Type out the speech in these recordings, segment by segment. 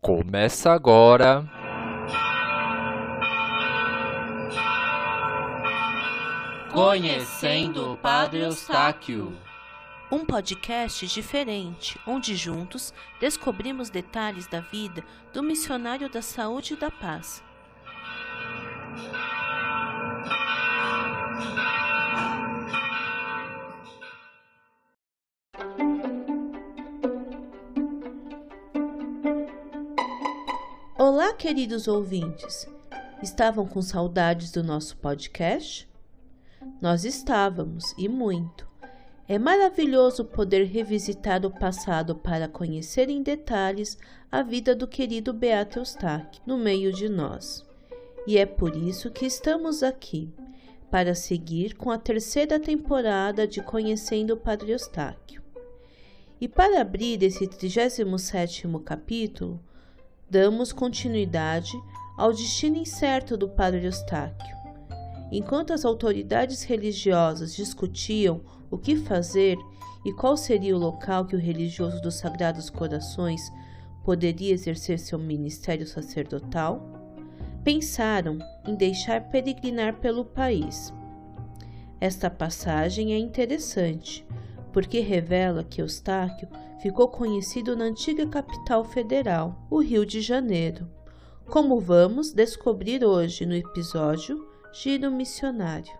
Começa agora. Conhecendo o Padre Eustáquio. Um podcast diferente, onde juntos descobrimos detalhes da vida do missionário da saúde e da paz. Queridos ouvintes. Estavam com saudades do nosso podcast? Nós estávamos, e muito. É maravilhoso poder revisitar o passado para conhecer em detalhes a vida do querido Beato Eustáquio no meio de nós. E é por isso que estamos aqui, para seguir com a terceira temporada de Conhecendo o Padre Eustáquio. E para abrir esse 37º capítulo, damos continuidade ao destino incerto do padre Eustáquio. Enquanto as autoridades religiosas discutiam o que fazer e qual seria o local que o religioso dos Sagrados Corações poderia exercer seu ministério sacerdotal, pensaram em deixar peregrinar pelo país. Esta passagem é interessante, porque revela que Eustáquio ficou conhecido na antiga capital federal, o Rio de Janeiro, como vamos descobrir hoje no episódio Giro Missionário.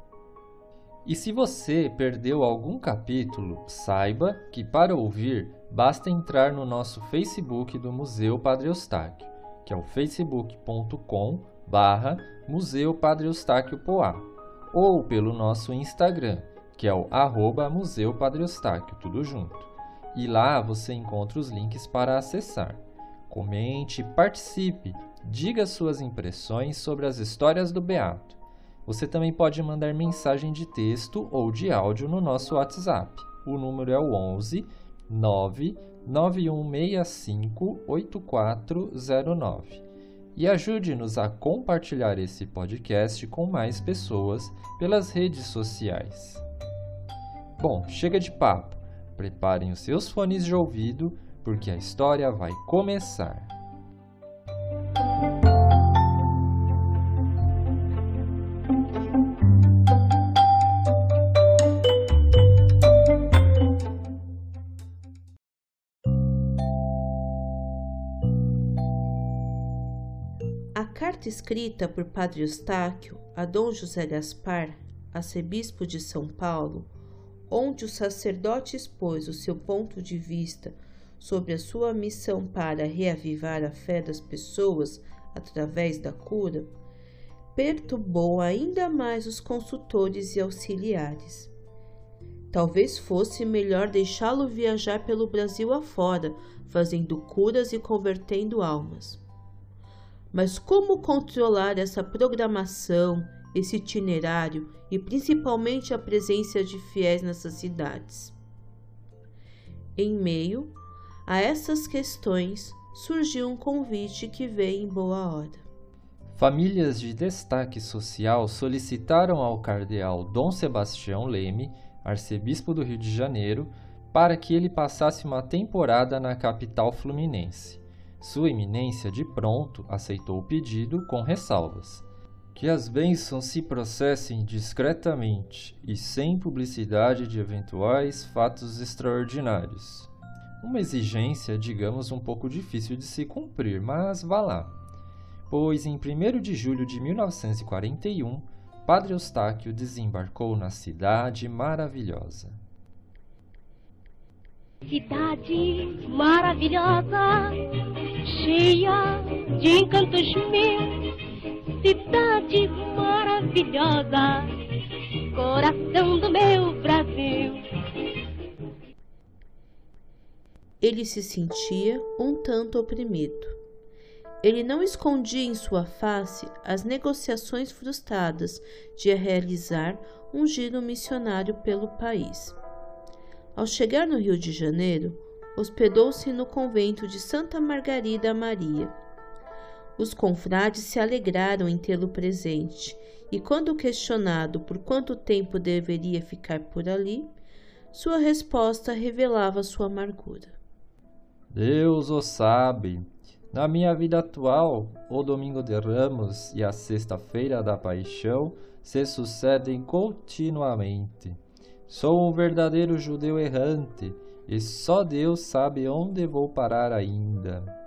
E se você perdeu algum capítulo, saiba que para ouvir basta entrar no nosso Facebook do Museu Padre Eustáquio, que é o facebook.com barra Museu Padre Eustáquio Poá, ou pelo nosso Instagram, que é o arroba Museu Padre Eustáquio, tudo junto. E lá você encontra os links para acessar. Comente, participe, diga suas impressões sobre as histórias do Beato. Você também pode mandar mensagem de texto ou de áudio no nosso WhatsApp. O número é o 11 99165 8409. E ajude-nos a compartilhar esse podcast com mais pessoas pelas redes sociais. Bom, chega de papo. Preparem os seus fones de ouvido, porque a história vai começar. A carta escrita por Padre Eustáquio a Dom José Gaspar, arcebispo de São Paulo, onde o sacerdote expôs o seu ponto de vista sobre a sua missão para reavivar a fé das pessoas através da cura, perturbou ainda mais os consultores e auxiliares. Talvez fosse melhor deixá-lo viajar pelo Brasil afora, fazendo curas e convertendo almas. Mas como controlar essa programação, esse itinerário e principalmente a presença de fiéis nessas cidades? Em meio a essas questões, surgiu um convite que veio em boa hora. Famílias de destaque social solicitaram ao cardeal Dom Sebastião Leme, arcebispo do Rio de Janeiro, para que ele passasse uma temporada na capital fluminense. Sua Eminência, de pronto, aceitou o pedido com ressalvas. Que as bênçãos se processem discretamente e sem publicidade de eventuais fatos extraordinários. Uma exigência, digamos, um pouco difícil de se cumprir, mas vá lá. Pois em 1 de julho de 1941, Padre Eustáquio desembarcou na cidade maravilhosa. Cidade maravilhosa, cheia de encantos mil. Cidade maravilhosa, coração do meu Brasil. Ele se sentia um tanto oprimido. Ele não escondia em sua face as negociações frustradas de realizar um giro missionário pelo país. Ao chegar no Rio de Janeiro, hospedou-se no convento de Santa Margarida Maria. Os confrades se alegraram em tê-lo presente, e quando questionado por quanto tempo deveria ficar por ali, sua resposta revelava sua amargura. Deus o sabe. Na minha vida atual, o Domingo de Ramos e a Sexta-feira da Paixão se sucedem continuamente. Sou um verdadeiro judeu errante e só Deus sabe onde vou parar ainda.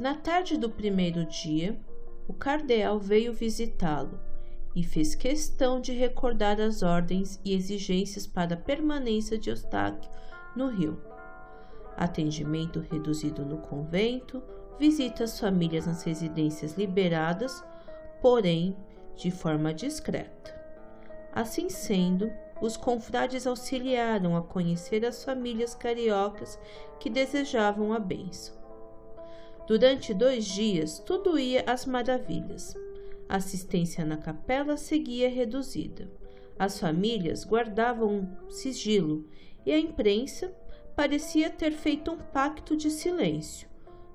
Na tarde do primeiro dia, o cardeal veio visitá-lo e fez questão de recordar as ordens e exigências para a permanência de Eustáquio no Rio. Atendimento reduzido no convento, visita às famílias nas residências liberadas, porém de forma discreta. Assim sendo, os confrades auxiliaram a conhecer as famílias cariocas que desejavam a bênção. Durante dois dias, tudo ia às maravilhas. A assistência na capela seguia reduzida. As famílias guardavam sigilo e a imprensa parecia ter feito um pacto de silêncio,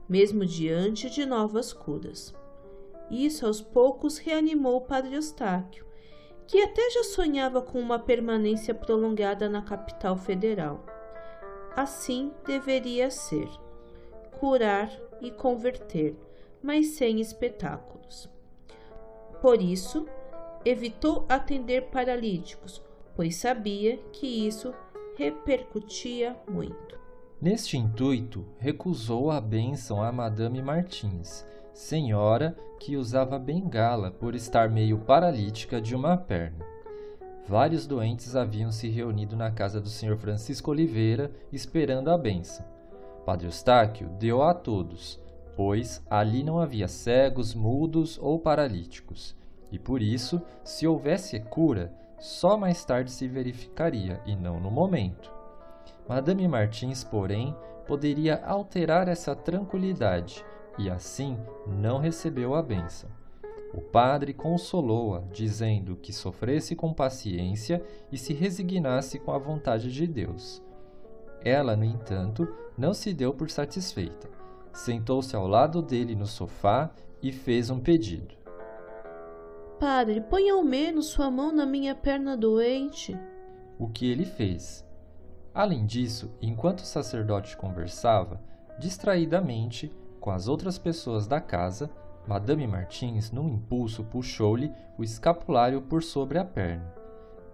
mesmo diante de novas curas. Isso aos poucos reanimou o padre Eustáquio, que até já sonhava com uma permanência prolongada na capital federal. Assim deveria ser: curar e converter, mas sem espetáculos. Por isso, evitou atender paralíticos, pois sabia que isso repercutia muito. Neste intuito, recusou a bênção a Madame Martins, senhora que usava bengala por estar meio paralítica de uma perna. Vários doentes haviam se reunido na casa do Sr. Francisco Oliveira esperando a bênção. Padre Eustáquio deu a todos, pois ali não havia cegos, mudos ou paralíticos, e por isso, se houvesse cura, só mais tarde se verificaria e não no momento. Madame Martins, porém, poderia alterar essa tranquilidade e assim não recebeu a bênção. O padre consolou-a, dizendo que sofresse com paciência e se resignasse com a vontade de Deus. Ela, no entanto, não se deu por satisfeita. Sentou-se ao lado dele no sofá e fez um pedido. Padre, põe ao menos sua mão na minha perna doente. O que ele fez. Além disso, enquanto o sacerdote conversava, distraidamente, com as outras pessoas da casa, Madame Martins, num impulso, puxou-lhe o escapulário por sobre a perna.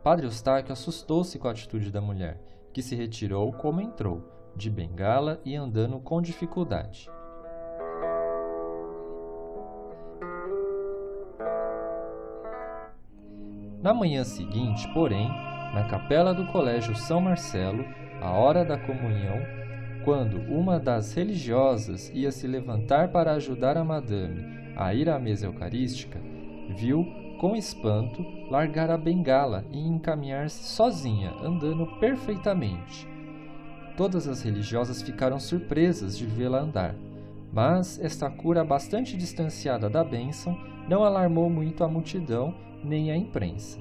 Padre Eustáquio assustou-se com a atitude da mulher, que se retirou como entrou, de bengala e andando com dificuldade. Na manhã seguinte, porém, na capela do Colégio São Marcelo, à hora da comunhão, quando uma das religiosas ia se levantar para ajudar a madame a ir à mesa eucarística, viu, com espanto, largar a bengala e encaminhar-se sozinha, andando perfeitamente. Todas as religiosas ficaram surpresas de vê-la andar, mas esta cura bastante distanciada da bênção não alarmou muito a multidão nem a imprensa.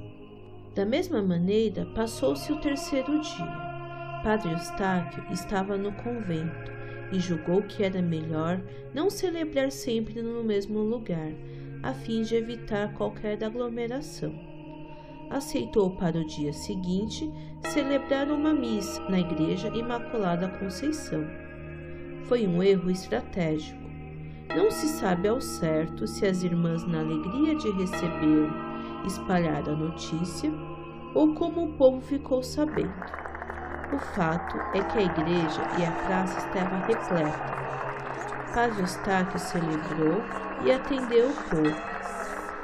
Da mesma maneira, passou-se o terceiro dia. Padre Eustáquio estava no convento e julgou que era melhor não celebrar sempre no mesmo lugar, a fim de evitar qualquer aglomeração. Aceitou para o dia seguinte celebrar uma missa na Igreja Imaculada Conceição. Foi um erro estratégico. Não se sabe ao certo se as irmãs, na alegria de recebê-lo, espalhar a notícia ou como o povo ficou sabendo. O fato é que a igreja e a praça estavam repletas. Padre Eustáquio celebrou e atendeu o povo.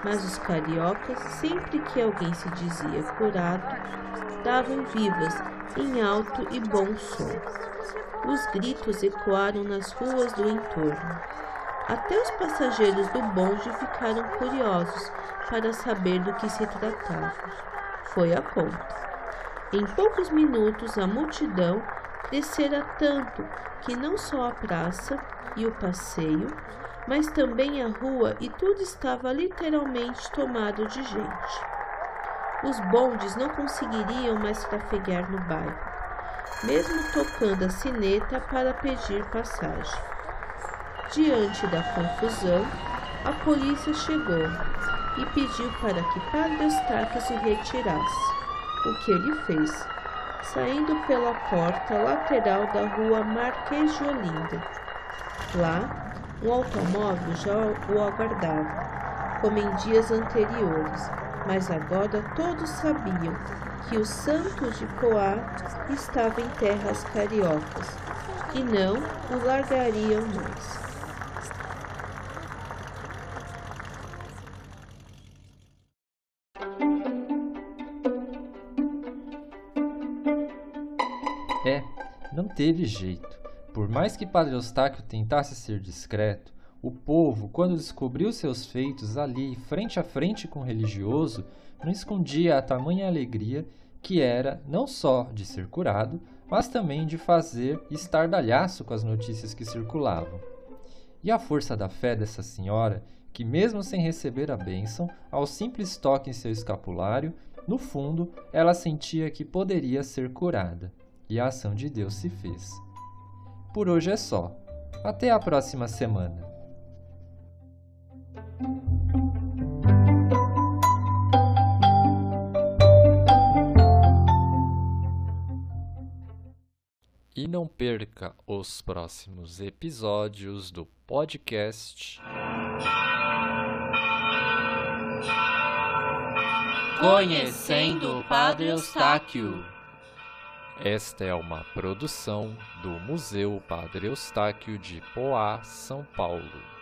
Mas os cariocas, sempre que alguém se dizia curado, davam vivas em alto e bom som. Os gritos ecoaram nas ruas do entorno. Até os passageiros do bonde ficaram curiosos para saber do que se tratava. Foi a conta. Em poucos minutos, a multidão descera tanto que não só a praça e o passeio, mas também a rua e tudo estava literalmente tomado de gente. Os bondes não conseguiriam mais trafegar no bairro, mesmo tocando a sineta para pedir passagem. Diante da confusão, a polícia chegou e pediu para que Padre Eustáquio se retirasse, o que ele fez, saindo pela porta lateral da rua Marquês de Olinda. Lá, Um automóvel já o aguardava, como em dias anteriores, mas agora todos sabiam que o Santos de Poá estava em terras cariocas e não o largariam mais. Teve jeito. Por mais que Padre Eustáquio tentasse ser discreto, o povo, quando descobriu seus feitos ali, frente a frente com o religioso, não escondia a tamanha alegria que era não só de ser curado, mas também de fazer estardalhaço com as notícias que circulavam. E a força da fé dessa senhora, que mesmo sem receber a bênção, ao simples toque em seu escapulário, no fundo, ela sentia que poderia ser curada, e a ação de Deus se fez. Por hoje é só. Até a próxima semana. E não perca os próximos episódios do podcast. Conhecendo o Padre Eustáquio. Esta é uma produção do Museu Padre Eustáquio de Poá, São Paulo.